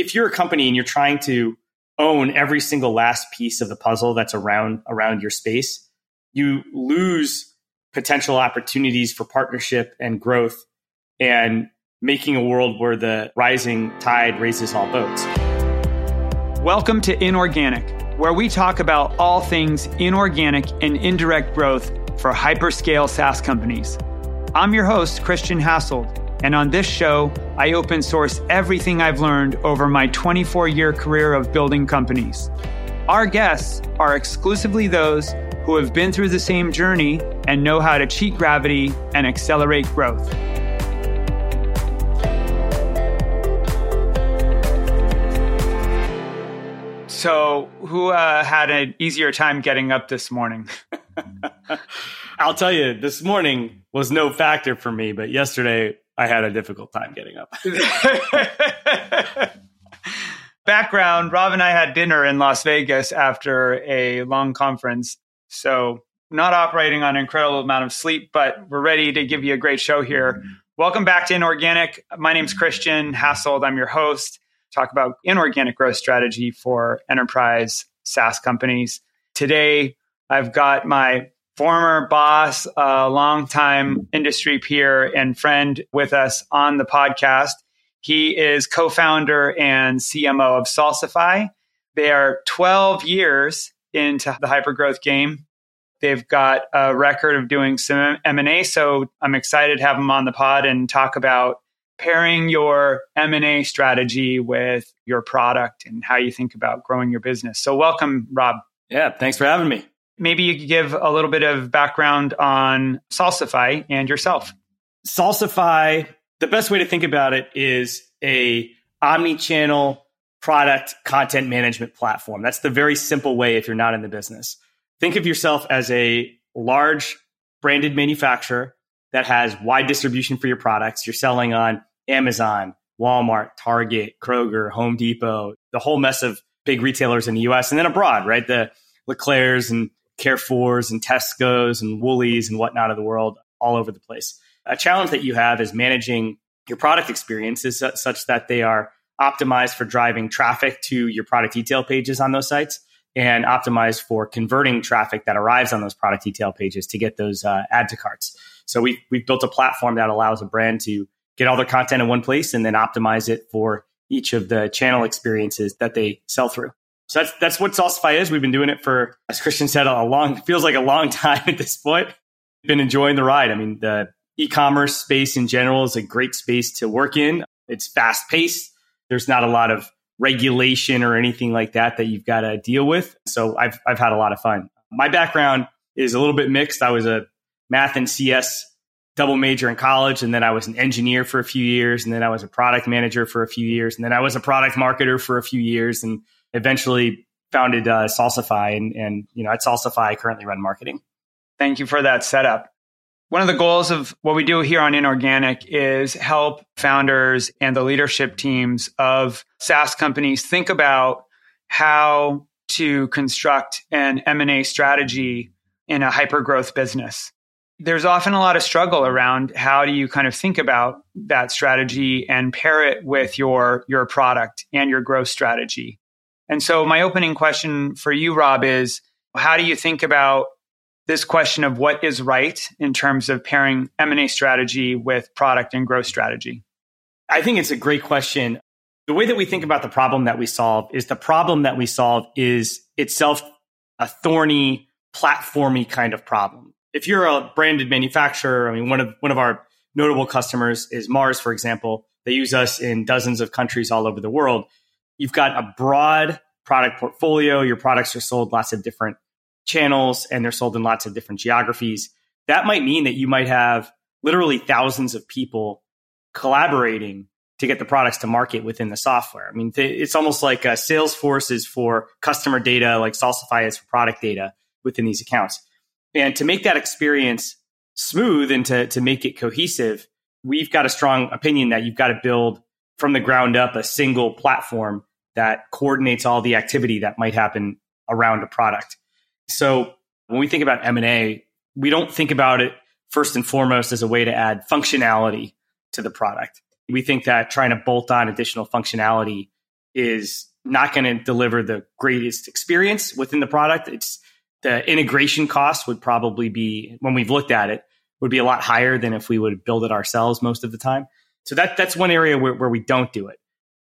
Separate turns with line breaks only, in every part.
if you're a company and you're trying to own every single last piece of the puzzle that's around around your space, you lose potential opportunities for partnership and growth and making a world where the rising tide raises all boats.
Welcome to Inorganic, where we talk about all things inorganic and indirect growth for hyperscale SaaS companies. I'm your host, Christian Hassold. And on this show, I open source everything I've learned over my 24 year career of building companies. Our guests are exclusively those who have been through the same journey and know how to cheat gravity and accelerate growth. So, who uh, had an easier time getting up this morning?
I'll tell you, this morning was no factor for me, but yesterday I had a difficult time getting up.
Background Rob and I had dinner in Las Vegas after a long conference. So, not operating on an incredible amount of sleep, but we're ready to give you a great show here. Welcome back to Inorganic. My name's Christian Hassold. I'm your host. Talk about inorganic growth strategy for enterprise SaaS companies. Today, I've got my former boss, a longtime industry peer and friend with us on the podcast. He is co founder and CMO of Salsify. They are 12 years into the hypergrowth game. They've got a record of doing some M&A, so I'm excited to have them on the pod and talk about pairing your M&A strategy with your product and how you think about growing your business. So welcome, Rob.
Yeah, thanks for having me
maybe you could give a little bit of background on Salsify and yourself.
Salsify, the best way to think about it is a omni-channel product content management platform. That's the very simple way if you're not in the business. Think of yourself as a large branded manufacturer that has wide distribution for your products. You're selling on Amazon, Walmart, Target, Kroger, Home Depot, the whole mess of big retailers in the US and then abroad, right? The Leclerc's and Carrefours and Tesco's and Woolies and whatnot of the world all over the place. A challenge that you have is managing your product experiences such that they are optimized for driving traffic to your product detail pages on those sites and optimized for converting traffic that arrives on those product detail pages to get those uh, add to carts. So we, we've built a platform that allows a brand to get all their content in one place and then optimize it for each of the channel experiences that they sell through. So that's that's what Salsify is. We've been doing it for, as Christian said, a long feels like a long time at this point. Been enjoying the ride. I mean, the e-commerce space in general is a great space to work in. It's fast paced. There's not a lot of regulation or anything like that that you've got to deal with. So I've I've had a lot of fun. My background is a little bit mixed. I was a math and CS double major in college and then I was an engineer for a few years and then I was a product manager for a few years and then I was a product marketer for a few years and eventually founded uh, Salsify, and, and you know at Salsify I currently run marketing.
Thank you for that setup. One of the goals of what we do here on Inorganic is help founders and the leadership teams of SaaS companies think about how to construct an M&A strategy in a hyper-growth business. There's often a lot of struggle around how do you kind of think about that strategy and pair it with your your product and your growth strategy. And so, my opening question for you, Rob, is how do you think about this question of what is right in terms of pairing M&A strategy with product and growth strategy?
I think it's a great question. The way that we think about the problem that we solve is the problem that we solve is itself a thorny, platformy kind of problem. If you're a branded manufacturer, I mean, one of one of our notable customers is Mars, for example. They use us in dozens of countries all over the world you've got a broad product portfolio. Your products are sold lots of different channels and they're sold in lots of different geographies. That might mean that you might have literally thousands of people collaborating to get the products to market within the software. I mean, it's almost like uh, Salesforce is for customer data, like Salsify is for product data within these accounts. And to make that experience smooth and to, to make it cohesive, we've got a strong opinion that you've got to build from the ground up a single platform that coordinates all the activity that might happen around a product. So when we think about M&A, we don't think about it first and foremost as a way to add functionality to the product. We think that trying to bolt on additional functionality is not going to deliver the greatest experience within the product. It's the integration cost would probably be when we've looked at it would be a lot higher than if we would build it ourselves most of the time. So that that's one area where, where we don't do it.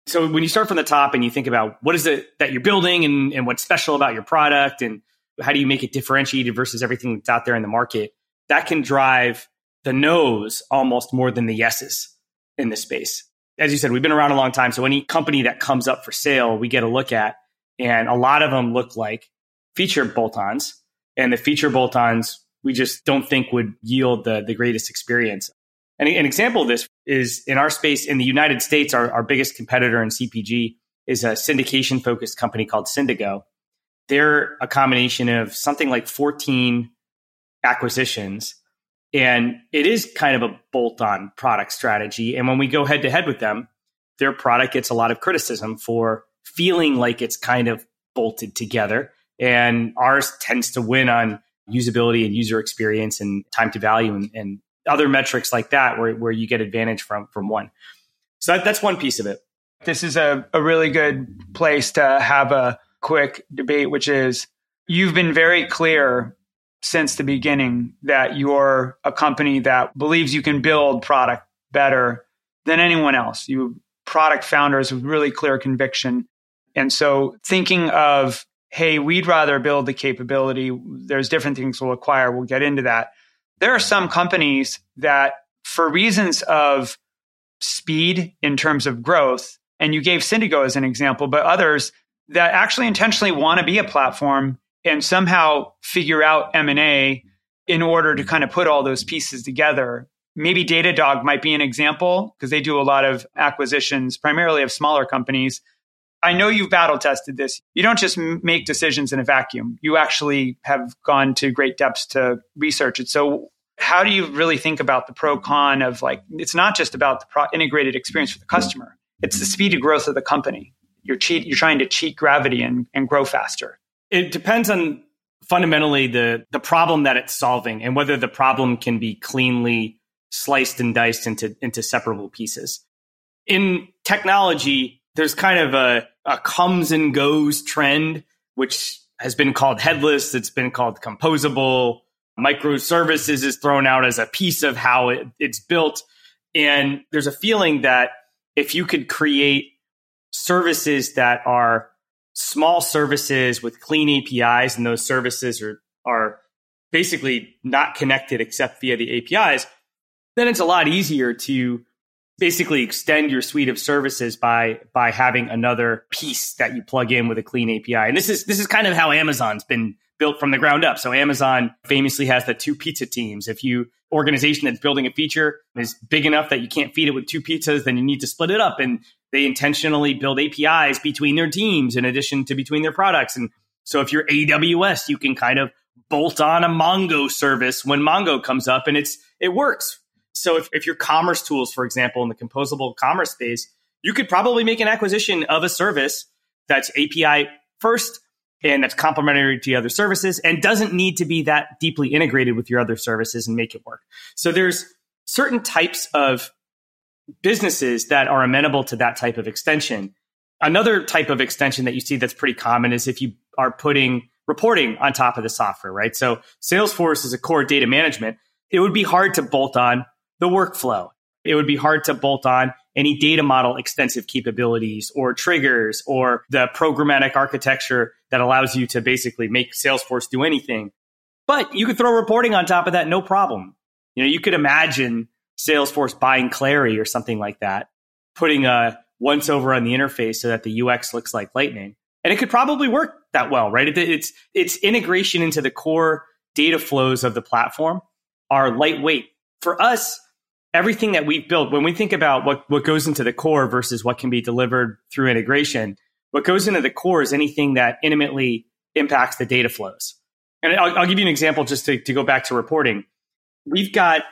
So when you start from the top and you think about what is it that you're building and, and what's special about your product and how do you make it differentiated versus everything that's out there in the market, that can drive the no's almost more than the yeses in this space. As you said, we've been around a long time. So any company that comes up for sale, we get a look at. And a lot of them look like feature bolt-ons. And the feature bolt-ons we just don't think would yield the, the greatest experience. And an example of this is in our space in the United States, our, our biggest competitor in CPG is a syndication focused company called Syndigo. They're a combination of something like 14 acquisitions. And it is kind of a bolt on product strategy. And when we go head to head with them, their product gets a lot of criticism for feeling like it's kind of bolted together. And ours tends to win on usability and user experience and time to value and, and other metrics like that where, where you get advantage from from one. So that, that's one piece of it.
This is a, a really good place to have a quick debate, which is you've been very clear since the beginning that you're a company that believes you can build product better than anyone else. You product founders with really clear conviction. And so thinking of hey, we'd rather build the capability. There's different things we'll acquire. We'll get into that. There are some companies that, for reasons of speed in terms of growth, and you gave Syndigo as an example, but others that actually intentionally want to be a platform and somehow figure out M&A in order to kind of put all those pieces together. Maybe Datadog might be an example because they do a lot of acquisitions, primarily of smaller companies I know you've battle tested this. You don't just make decisions in a vacuum. You actually have gone to great depths to research it. So, how do you really think about the pro con of like, it's not just about the pro- integrated experience for the customer, it's the speed of growth of the company. You're, cheat, you're trying to cheat gravity and, and grow faster.
It depends on fundamentally the, the problem that it's solving and whether the problem can be cleanly sliced and diced into, into separable pieces. In technology, there's kind of a, a comes and goes trend, which has been called headless. It's been called composable. Microservices is thrown out as a piece of how it, it's built. And there's a feeling that if you could create services that are small services with clean APIs, and those services are, are basically not connected except via the APIs, then it's a lot easier to basically extend your suite of services by by having another piece that you plug in with a clean API. And this is this is kind of how Amazon's been built from the ground up. So Amazon famously has the two pizza teams. If you organization that's building a feature is big enough that you can't feed it with two pizzas, then you need to split it up and they intentionally build APIs between their teams in addition to between their products. And so if you're AWS, you can kind of bolt on a Mongo service when Mongo comes up and it's it works so if, if your commerce tools, for example, in the composable commerce space, you could probably make an acquisition of a service that's API first and that's complementary to other services and doesn't need to be that deeply integrated with your other services and make it work. So there's certain types of businesses that are amenable to that type of extension. Another type of extension that you see that's pretty common is if you are putting reporting on top of the software, right? So Salesforce is a core data management. It would be hard to bolt on the workflow. It would be hard to bolt on any data model extensive capabilities or triggers or the programmatic architecture that allows you to basically make Salesforce do anything. But you could throw reporting on top of that, no problem. You know, you could imagine Salesforce buying Clari or something like that, putting a once over on the interface so that the UX looks like lightning. And it could probably work that well, right? It's, it's integration into the core data flows of the platform are lightweight. For us, everything that we've built, when we think about what, what goes into the core versus what can be delivered through integration, what goes into the core is anything that intimately impacts the data flows. And I'll, I'll give you an example just to, to go back to reporting. We've got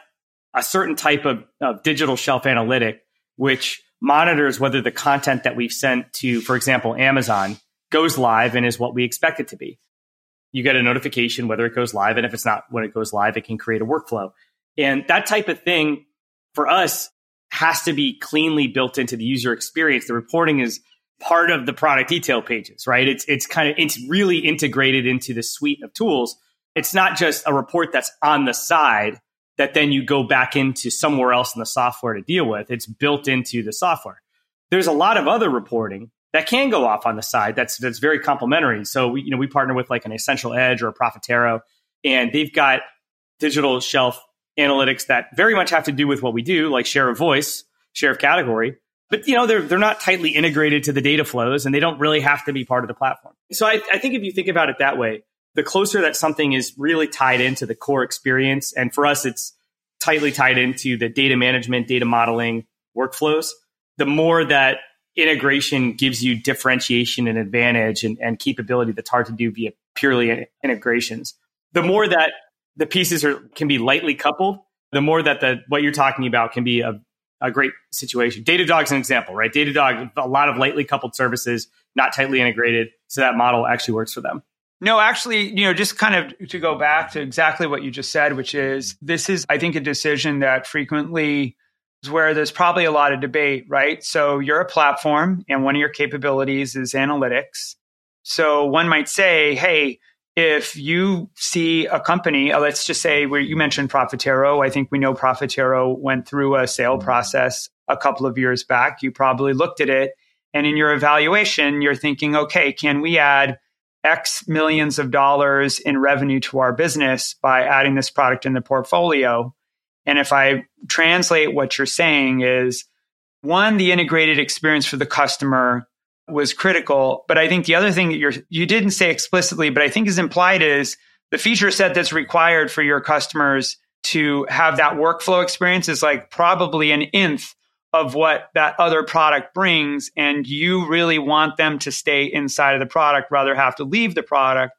a certain type of, of digital shelf analytic, which monitors whether the content that we've sent to, for example, Amazon goes live and is what we expect it to be. You get a notification whether it goes live. And if it's not when it goes live, it can create a workflow. And that type of thing for us has to be cleanly built into the user experience. The reporting is part of the product detail pages, right? It's it's kind of it's really integrated into the suite of tools. It's not just a report that's on the side that then you go back into somewhere else in the software to deal with. It's built into the software. There's a lot of other reporting that can go off on the side that's that's very complementary. So we you know we partner with like an Ascential Edge or a Profitero, and they've got digital shelf analytics that very much have to do with what we do, like share of voice, share of category. But you know they're they're not tightly integrated to the data flows, and they don't really have to be part of the platform. So I, I think if you think about it that way, the closer that something is really tied into the core experience, and for us, it's tightly tied into the data management, data modeling workflows, the more that integration gives you differentiation and advantage and, and capability that's hard to do via purely integrations. The more that the pieces are can be lightly coupled, the more that the what you're talking about can be a, a great situation. Datadog's an example, right? Datadog, a lot of lightly coupled services, not tightly integrated, so that model actually works for them.
No, actually, you know, just kind of to go back to exactly what you just said, which is this is, I think, a decision that frequently is where there's probably a lot of debate, right? So you're a platform, and one of your capabilities is analytics. So one might say, hey, if you see a company, uh, let's just say where you mentioned Profitero, I think we know Profitero went through a sale mm-hmm. process a couple of years back. You probably looked at it, and in your evaluation, you're thinking, okay, can we add X millions of dollars in revenue to our business by adding this product in the portfolio? And if I translate what you're saying is one, the integrated experience for the customer was critical. But I think the other thing that you're, you didn't say explicitly, but I think is implied is the feature set that's required for your customers to have that workflow experience is like probably an nth of what that other product brings. And you really want them to stay inside of the product rather have to leave the product,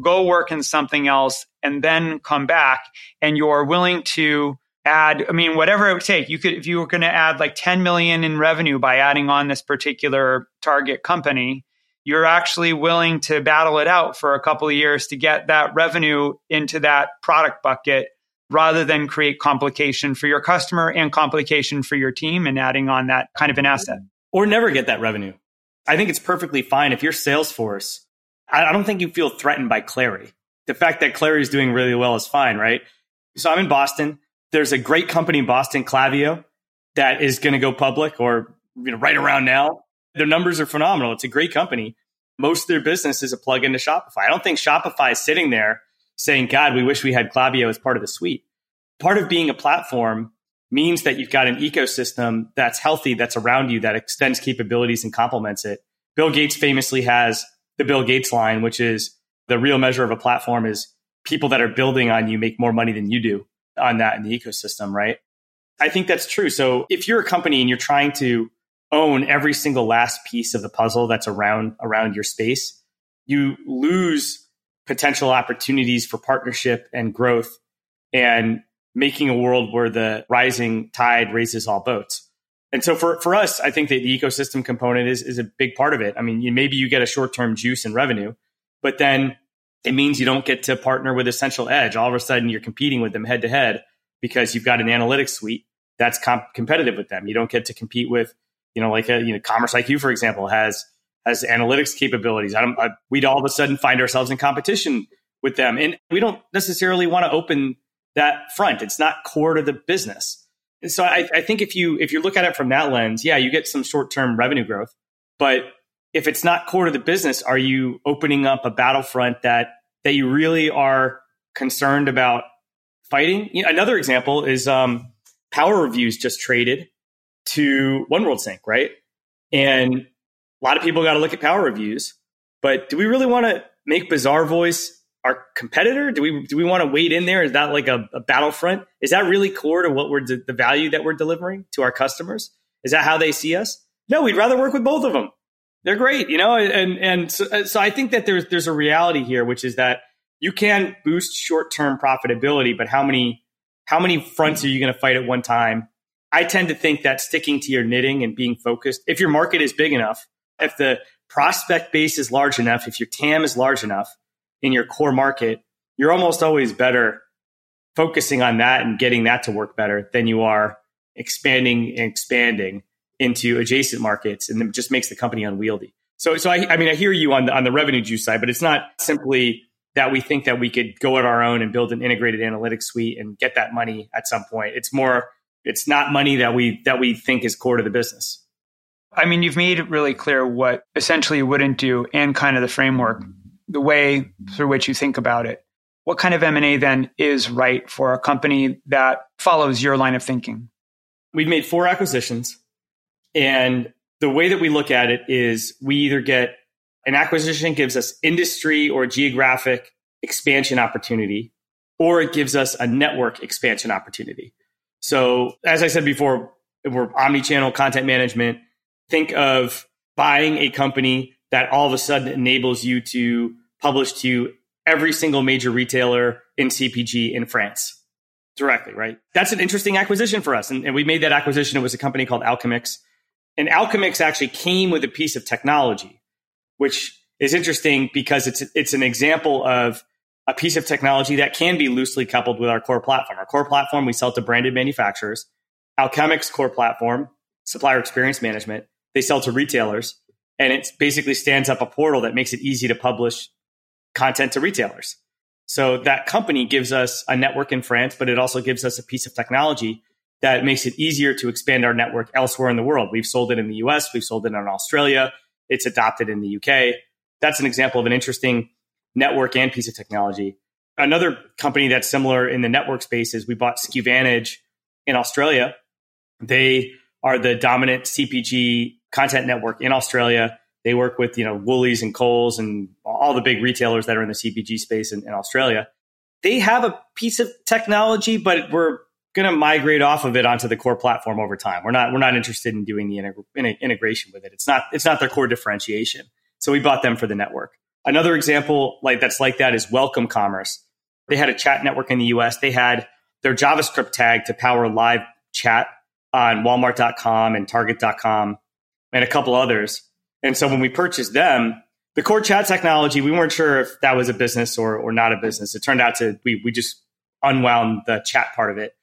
go work in something else, and then come back. And you're willing to add i mean whatever it would take you could if you were going to add like 10 million in revenue by adding on this particular target company you're actually willing to battle it out for a couple of years to get that revenue into that product bucket rather than create complication for your customer and complication for your team and adding on that kind of an asset.
Or never get that revenue. I think it's perfectly fine if you're salesforce. I don't think you feel threatened by Clari. The fact that Clari is doing really well is fine right? So i'm in boston there's a great company in Boston, Klaviyo, that is going to go public or you know, right around now. Their numbers are phenomenal. It's a great company. Most of their business is a plug into Shopify. I don't think Shopify is sitting there saying, God, we wish we had Klaviyo as part of the suite. Part of being a platform means that you've got an ecosystem that's healthy, that's around you, that extends capabilities and complements it. Bill Gates famously has the Bill Gates line, which is the real measure of a platform is people that are building on you make more money than you do on that in the ecosystem, right? I think that's true. So if you're a company and you're trying to own every single last piece of the puzzle that's around around your space, you lose potential opportunities for partnership and growth and making a world where the rising tide raises all boats. And so for, for us, I think that the ecosystem component is, is a big part of it. I mean, you, maybe you get a short term juice in revenue, but then it means you don't get to partner with Ascential Edge. All of a sudden, you're competing with them head to head because you've got an analytics suite that's comp- competitive with them. You don't get to compete with, you know, like a, you know, Commerce IQ, for example, has has analytics capabilities. I I, we'd all of a sudden find ourselves in competition with them, and we don't necessarily want to open that front. It's not core to the business. And so I, I think if you if you look at it from that lens, yeah, you get some short term revenue growth, but if it's not core to the business, are you opening up a battlefront that that you really are concerned about fighting? You know, another example is um, Power Reviews just traded to One World Sync, right? And a lot of people got to look at Power Reviews, but do we really want to make Bazaarvoice our competitor? Do we do we want to wade in there? Is that like a, a battlefront? Is that really core to what we're de- the value that we're delivering to our customers? Is that how they see us? No, we'd rather work with both of them they're great, you know, and and so, so I think that there's there's a reality here, which is that you can boost short term profitability, but how many how many fronts are you going to fight at one time? I tend to think that sticking to your knitting and being focused, if your market is big enough, if the prospect base is large enough, if your TAM is large enough in your core market, you're almost always better focusing on that and getting that to work better than you are expanding and expanding into adjacent markets and it just makes the company unwieldy. So, so I, I mean, I hear you on the, on the revenue juice side, but it's not simply that we think that we could go at our own and build an integrated analytics suite and get that money at some point. It's more, it's not money that we, that we think is core to the business.
I mean, you've made it really clear what essentially you wouldn't do and kind of the framework, the way through which you think about it. What kind of M&A then is right for a company that follows your line of thinking?
We've made four acquisitions and the way that we look at it is we either get an acquisition gives us industry or geographic expansion opportunity, or it gives us a network expansion opportunity. So, as I said before, we're omni-channel content management. Think of buying a company that all of a sudden enables you to publish to every single major retailer in CPG in France directly, right? That's an interesting acquisition for us. And, and we made that acquisition. It was a company called Alkemics. And Alkemics actually came with a piece of technology, which is interesting because it's it's an example of a piece of technology that can be loosely coupled with our core platform. Our core platform we sell to branded manufacturers. Alkemics core platform, supplier experience management, they sell to retailers, and it basically stands up a portal that makes it easy to publish content to retailers. So that company gives us a network in France, but it also gives us a piece of technology that makes it easier to expand our network elsewhere in the world. We've sold it in the US, we've sold it in Australia, it's adopted in the UK. That's an example of an interesting network and piece of technology. Another company that's similar in the network space is we bought SKUvantage in Australia. They are the dominant CPG content network in Australia. They work with, you know, Woolies and Coles and all the big retailers that are in the CPG space in, in Australia. They have a piece of technology, but we're going to migrate off of it onto the core platform over time. We're not we're not interested in doing the integ- integration with it. It's not it's not their core differentiation. So we bought them for the network. Another example like that's like that is Welcome Commerce. They had a chat network in the US. They had their JavaScript tag to power live chat on walmart.com and target.com and a couple others. And so when we purchased them, the core chat technology, we weren't sure if that was a business or, or not a business. It turned out to we we just unwound the chat part of it.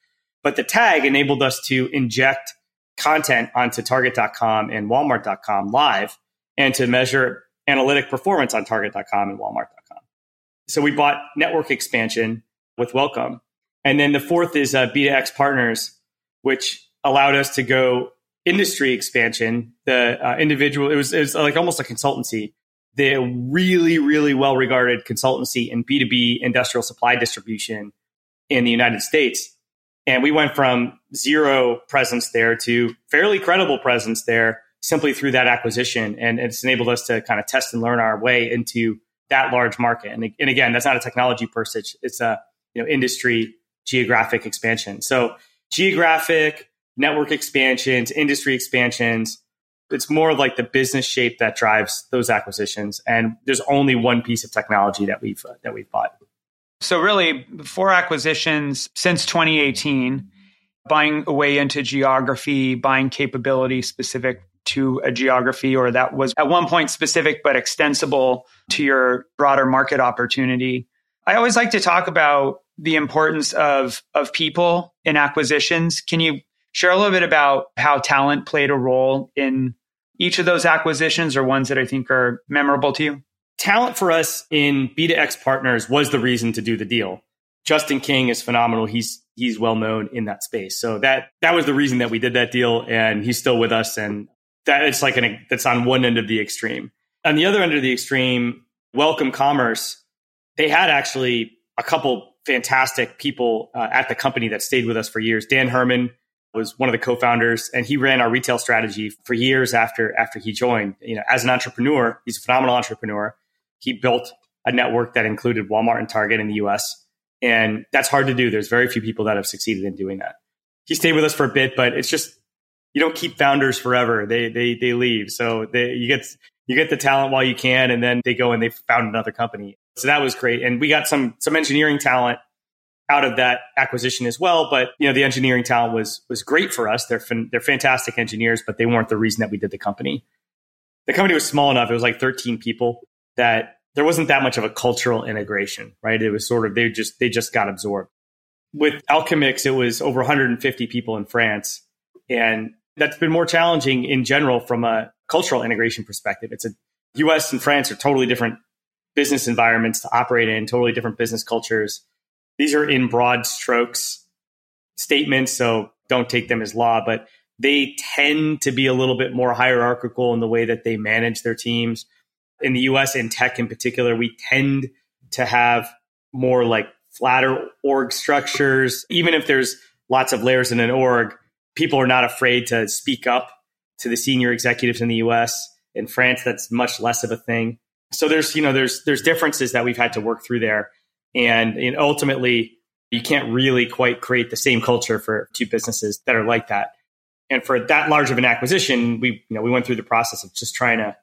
But the tag enabled us to inject content onto target.com and walmart.com live and to measure analytic performance on target.com and walmart.com. So we bought network expansion with Welcome. And then the fourth is uh, B2X partners, which allowed us to go industry expansion. The uh, individual, it was, it was like almost a consultancy. The really, really well regarded consultancy in B2B industrial supply distribution in the United States and we went from zero presence there to fairly credible presence there simply through that acquisition. And it's enabled us to kind of test and learn our way into that large market. And, and again, that's not a technology pursuit; It's a you know industry geographic expansion. So geographic network expansions, industry expansions. It's more like the business shape that drives those acquisitions. And there's only one piece of technology that we've uh, that we've bought.
So, really, four acquisitions since 2018, buying away into geography, buying capability specific to a geography, or that was at one point specific but extensible to your broader market opportunity. I always like to talk about the importance of, of people in acquisitions. Can you share a little bit about how talent played a role in each of those acquisitions or ones that I think are memorable to you?
Talent for us in B2X partners was the reason to do the deal. Justin King is phenomenal. He's he's well known in that space. So that that was the reason that we did that deal and he's still with us and that it's like an that's on one end of the extreme. On the other end of the extreme, Welcome Commerce, they had actually a couple fantastic people uh, at the company that stayed with us for years. Dan Herman was one of the co-founders and he ran our retail strategy for years after after he joined. You know, as an entrepreneur, he's a phenomenal entrepreneur he built a network that included Walmart and Target in the US. And that's hard to do. There's very few people that have succeeded in doing that. He stayed with us for a bit, but it's just you don't keep founders forever. They they they leave. So they, you get you get the talent while you can, and then they go and they found another company. So that was great. And we got some some engineering talent out of that acquisition as well. But you know, the engineering talent was was great for us. They're fin- they're fantastic engineers, but they weren't the reason that we did the company. The company was small enough; it was like 13 people that there wasn't that much of a cultural integration, right? It was sort of they just they just got absorbed. With Alkemics, it was over 150 people in France, and That's been more challenging in general from a cultural integration perspective. It's a US and France are totally different business environments to operate in, totally different business cultures. These are in broad strokes statements, so don't take them as law, but they tend to be a little bit more hierarchical in the way that they manage their teams. In the US and tech in particular, we tend to have more like flatter org structures. Even if there's lots of layers in an org, people are not afraid to speak up to the senior executives in the US. In France, that's much less of a thing. So there's, you know, there's there's differences that we've had to work through there. And, and ultimately, you can't really quite create the same culture for two businesses that are like that. And for that large of an acquisition, we, you know, we went through the process of just trying to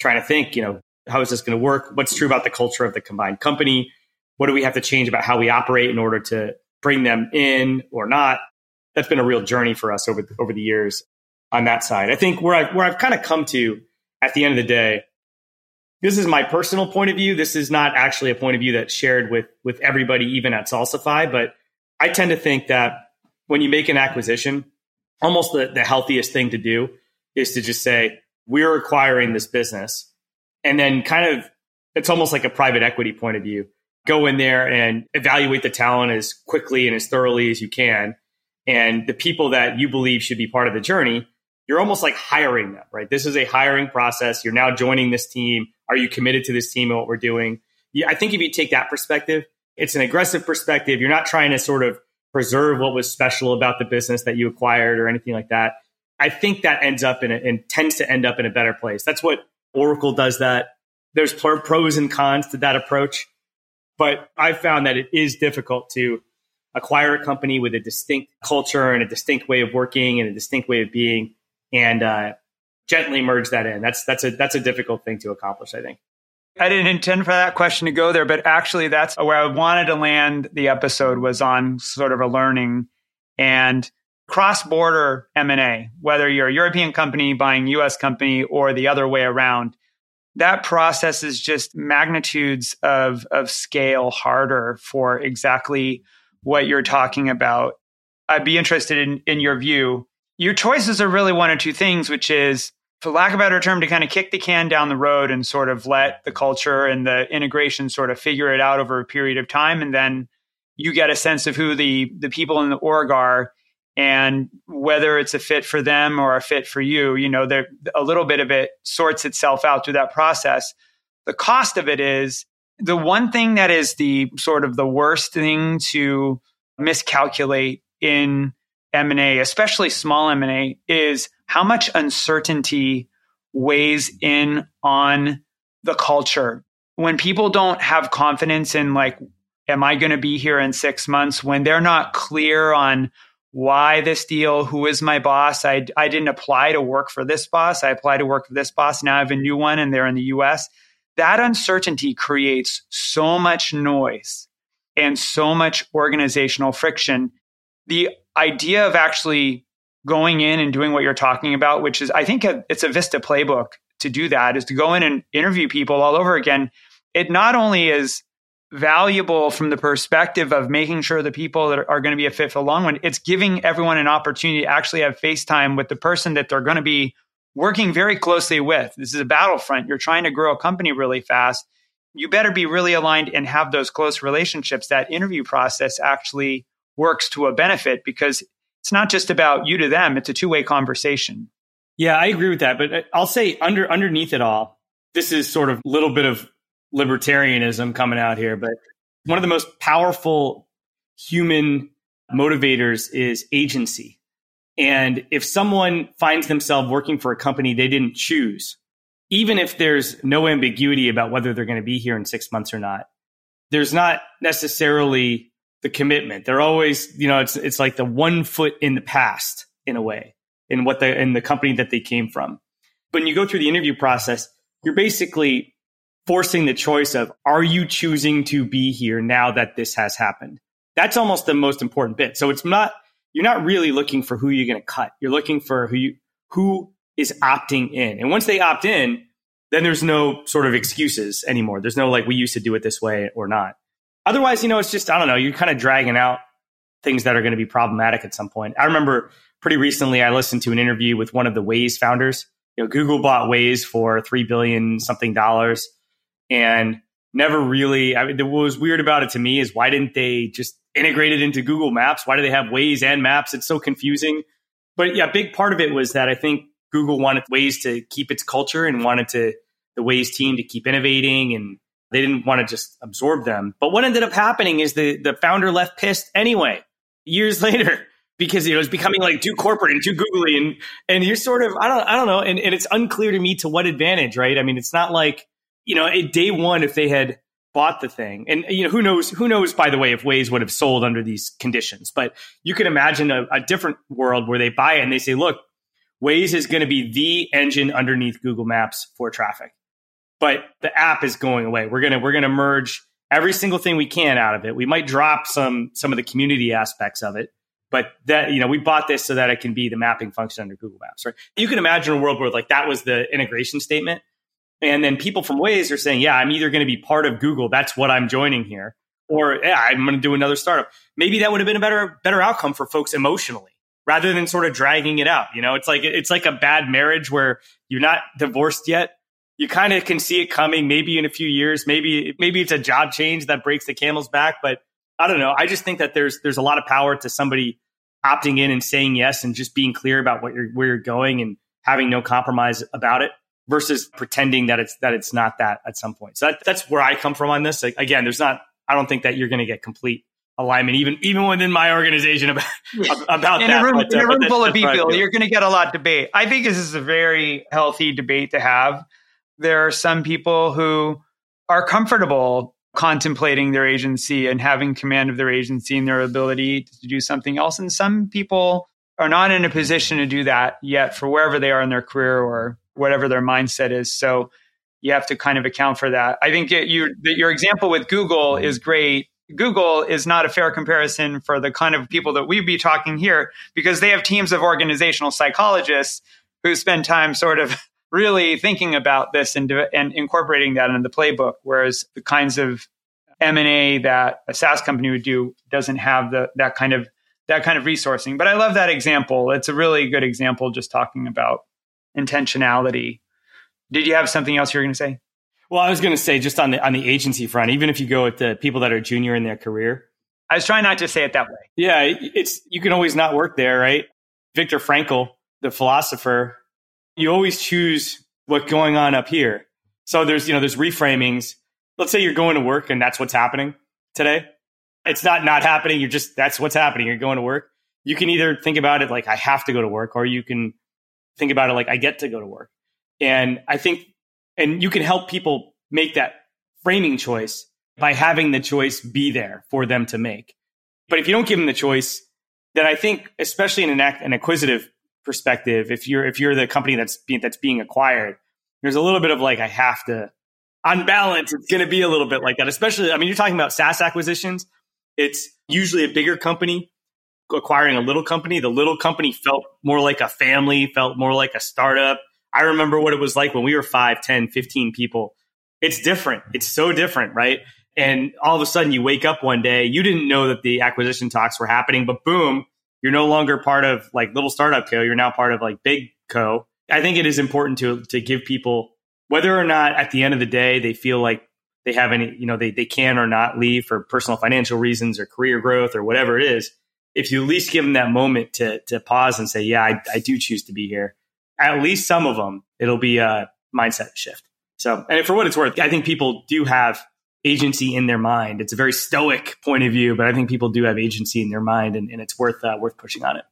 trying to think, you know, how is this going to work? What's true about the culture of the combined company? What do we have to change about how we operate in order to bring them in or not? That's been a real journey for us over the, over the years on that side. I think where I where I've kind of come to at the end of the day, this is my personal point of view. This is not actually a point of view that's shared with with everybody, even at Salsify. But I tend to think that when you make an acquisition, almost the, the healthiest thing to do is to just say, we're acquiring this business. And then kind of it's almost like a private equity point of view. Go in there and evaluate the talent as quickly and as thoroughly as you can. And the people that you believe should be part of the journey, you're almost like hiring them, right? This is a hiring process. You're now joining this team. Are you committed to this team and what we're doing? Yeah, I think if you take that perspective, it's an aggressive perspective. You're not trying to sort of preserve what was special about the business that you acquired or anything like that. I think that ends up in a, and tends to end up in a better place. That's what Oracle does that. There's pros and cons to that approach, but I found that it is difficult to acquire a company with a distinct culture and a distinct way of working and a distinct way of being and uh, gently merge that in. That's that's a that's a difficult thing to accomplish. I think.
I didn't intend for that question to go there, but actually, that's where I wanted to land the episode was on sort of a learning and cross-border M&A, whether you're a European company buying US company or the other way around. That process is just magnitudes of, of scale harder for exactly what you're talking about. I'd be interested in, in your view your choices are really one of two things, which is, for lack of a better term, to kind of kick the can down the road and sort of let the culture and the integration sort of figure it out over a period of time. And then you get a sense of who the, the people in the org are and whether it's a fit for them or a fit for you. You know, there a little bit of it sorts itself out through that process. The cost of it is the one thing that is the sort of the worst thing to miscalculate in M&A, especially small M&A, is how much uncertainty weighs in on the culture. When people don't have confidence in like, am I going to be here in six months? When they're not clear on why this deal, who is my boss? I, I didn't apply to work for this boss. I applied to work for this boss. Now I have a new one and they're in the US. That uncertainty creates so much noise and so much organizational friction. The idea of actually going in and doing what you're talking about, which is, I think a, it's a Vista playbook to do that, is to go in and interview people all over again. It not only is valuable from the perspective of making sure the people that are going to be a fit for the long run, it's giving everyone an opportunity to actually have FaceTime with the person that they're going to be working very closely with. This is a battlefront. You're trying to grow a company really fast. You better be really aligned and have those close relationships. That interview process actually works to a benefit because it's not just about you to them, it's a two way conversation.
Yeah, I agree with that. But uh, I'll say under underneath it all, this is sort of a little bit of libertarianism coming out here, but one of the most powerful human motivators is agency. And if someone finds themselves working for a company they didn't choose, even if there's no ambiguity about whether they're going to be here in six months or not, there's not necessarily the commitment. They're always, you know, it's it's like the one foot in the past in a way, in what the in the company that they came from. But when you go through the interview process, you're basically forcing the choice of are you choosing to be here now that this has happened? That's almost the most important bit. So it's not you're not really looking for who you're going to cut. You're looking for who you who is opting in. And once they opt in, then there's no sort of excuses anymore. There's no like we used to do it this way or not. Otherwise, you know, it's just, I don't know, you're kind of dragging out things that are going to be problematic at some point. I remember pretty recently I listened to an interview with one of the Waze founders. You know, Google bought Waze for three billion something dollars, and never really. I mean, what was weird about it to me is why didn't they just integrate it into Google Maps? Why do they have Waze and Maps? It's so confusing. But yeah, big part of it was that I think Google wanted Waze to keep its culture and wanted to the Waze team to keep innovating and they didn't want to just absorb them. But what ended up happening is the the founder left pissed anyway years later because it was becoming like too corporate and too googly and and you're sort of I don't I don't know and, and it's unclear to me to what advantage, right? I mean, it's not like you know, day one if they had bought the thing. And you know, who knows? Who knows? By the way, if Waze would have sold under these conditions, but you can imagine a, a different world where they buy it and they say, "Look, Waze is going to be the engine underneath Google Maps for traffic, but the app is going away. We're gonna we're gonna merge every single thing we can out of it. We might drop some some of the community aspects of it." But that you know, we bought this so that it can be the mapping function under Google Maps, right? You can imagine a world where like that was the integration statement, and then people from Waze are saying, yeah, I'm either going to be part of Google. That's what I'm joining here. Or yeah, I'm going to do another startup. Maybe that would have been a better, better outcome for folks emotionally rather than sort of dragging it out. You know, it's like, it's like a bad marriage where you're not divorced yet. You kind of can see it coming maybe in a few years. Maybe, maybe it's a job change that breaks the camel's back, but I don't know. I just think that there's, there's a lot of power to somebody opting in and saying yes and just being clear about what you're, where you're going and having no compromise about it versus pretending that it's that it's not that at some point. So that, that's where I come from on this. Like, again, there's not. I don't think that you're going to get complete alignment, even even within my organization about about
in
that.
A room, but, in a room uh, full of people, you're going to get a lot of debate. I think this is a very healthy debate to have. There are some people who are comfortable contemplating their agency and having command of their agency and their ability to do something else, and some people are not in a position to do that yet for wherever they are in their career or whatever their mindset is. So you have to kind of account for that. I think it, you, your example with Google mm-hmm. is great. Google is not a fair comparison for the kind of people that we'd be talking here because they have teams of organizational psychologists who spend time sort of really thinking about this and, and incorporating that in the playbook. Whereas the kinds of M and A that a SaaS company would do doesn't have the that kind of that kind of resourcing. But I love that example. It's a really good example just talking about intentionality. Did you have something else you were going to say?
Well, I was going to say just on the on the agency front, even if you go with the people that are junior in their career.
I was trying not to say it that way.
Yeah, it's you can always not work there, right? Viktor Frankl, the philosopher, you always choose what's going on up here. So there's, you know, there's reframings. Let's say you're going to work and that's what's happening today. It's not not happening. You're just that's what's happening. You're going to work. You can either think about it like I have to go to work, or you can think about it like I get to go to work. And I think, and you can help people make that framing choice by having the choice be there for them to make. But if you don't give them the choice, then I think, especially in an, an acquisitive perspective, if you're if you're the company that's being that's being acquired, there's a little bit of like I have to. On balance, it's going to be a little bit like that. Especially, I mean, you're talking about SaaS acquisitions. It's usually a bigger company acquiring a little company, the little company felt more like a family, felt more like a startup. I remember what it was like when we were 5, 10, 15 people. It's different. It's so different, right? And all of a sudden you wake up one day, you didn't know that the acquisition talks were happening, but boom, you're no longer part of like little startup co. You're now part of like big co. I think it is important to to give people whether or not at the end of the day they feel like they have any, you know, they, they can or not leave for personal financial reasons or career growth or whatever it is if you at least give them that moment to to pause and say, "Yeah, I, I do choose to be here," at least some of them, it'll be a mindset shift. So, and for what it's worth, I think people do have agency in their mind. It's a very stoic point of view, but I think people do have agency in their mind, and, and it's worth uh, worth pushing on it.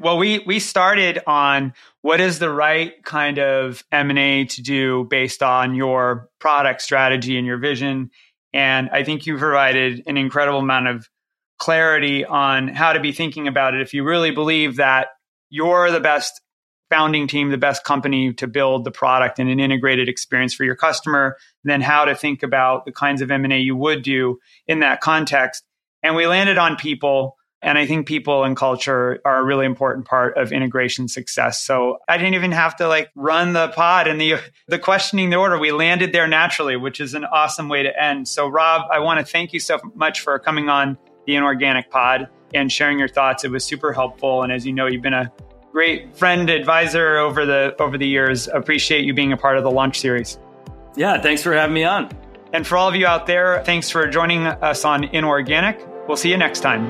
Well, we we started on what is the right kind of M and A to do based on your product strategy and your vision, and I think you provided an incredible amount of clarity on how to be thinking about it if you really believe that you're the best founding team, the best company to build the product and an integrated experience for your customer, then how to think about the kinds of M&A you would do in that context. And we landed on people and I think people and culture are a really important part of integration success. So I didn't even have to like run the pod and the the questioning the order. We landed there naturally, which is an awesome way to end. So Rob, I want to thank you so much for coming on the Inorganic Pod. and sharing your thoughts. It was super helpful. And as you know, you've been a great friend, advisor over the over the years. Appreciate you being a part of the launch series.
Yeah, thanks for having me on.
And for all of you out there, thanks for joining us on Inorganic. We'll see you next time.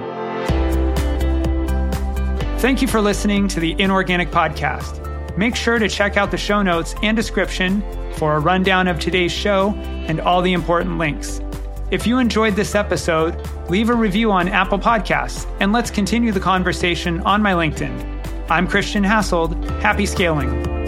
Thank you for listening to the Inorganic Podcast. Make sure to check out the show notes and description for a rundown of today's show and all the important links. If you enjoyed this episode, leave a review on Apple Podcasts and let's continue the conversation on my LinkedIn. I'm Christian Hassold. Happy scaling.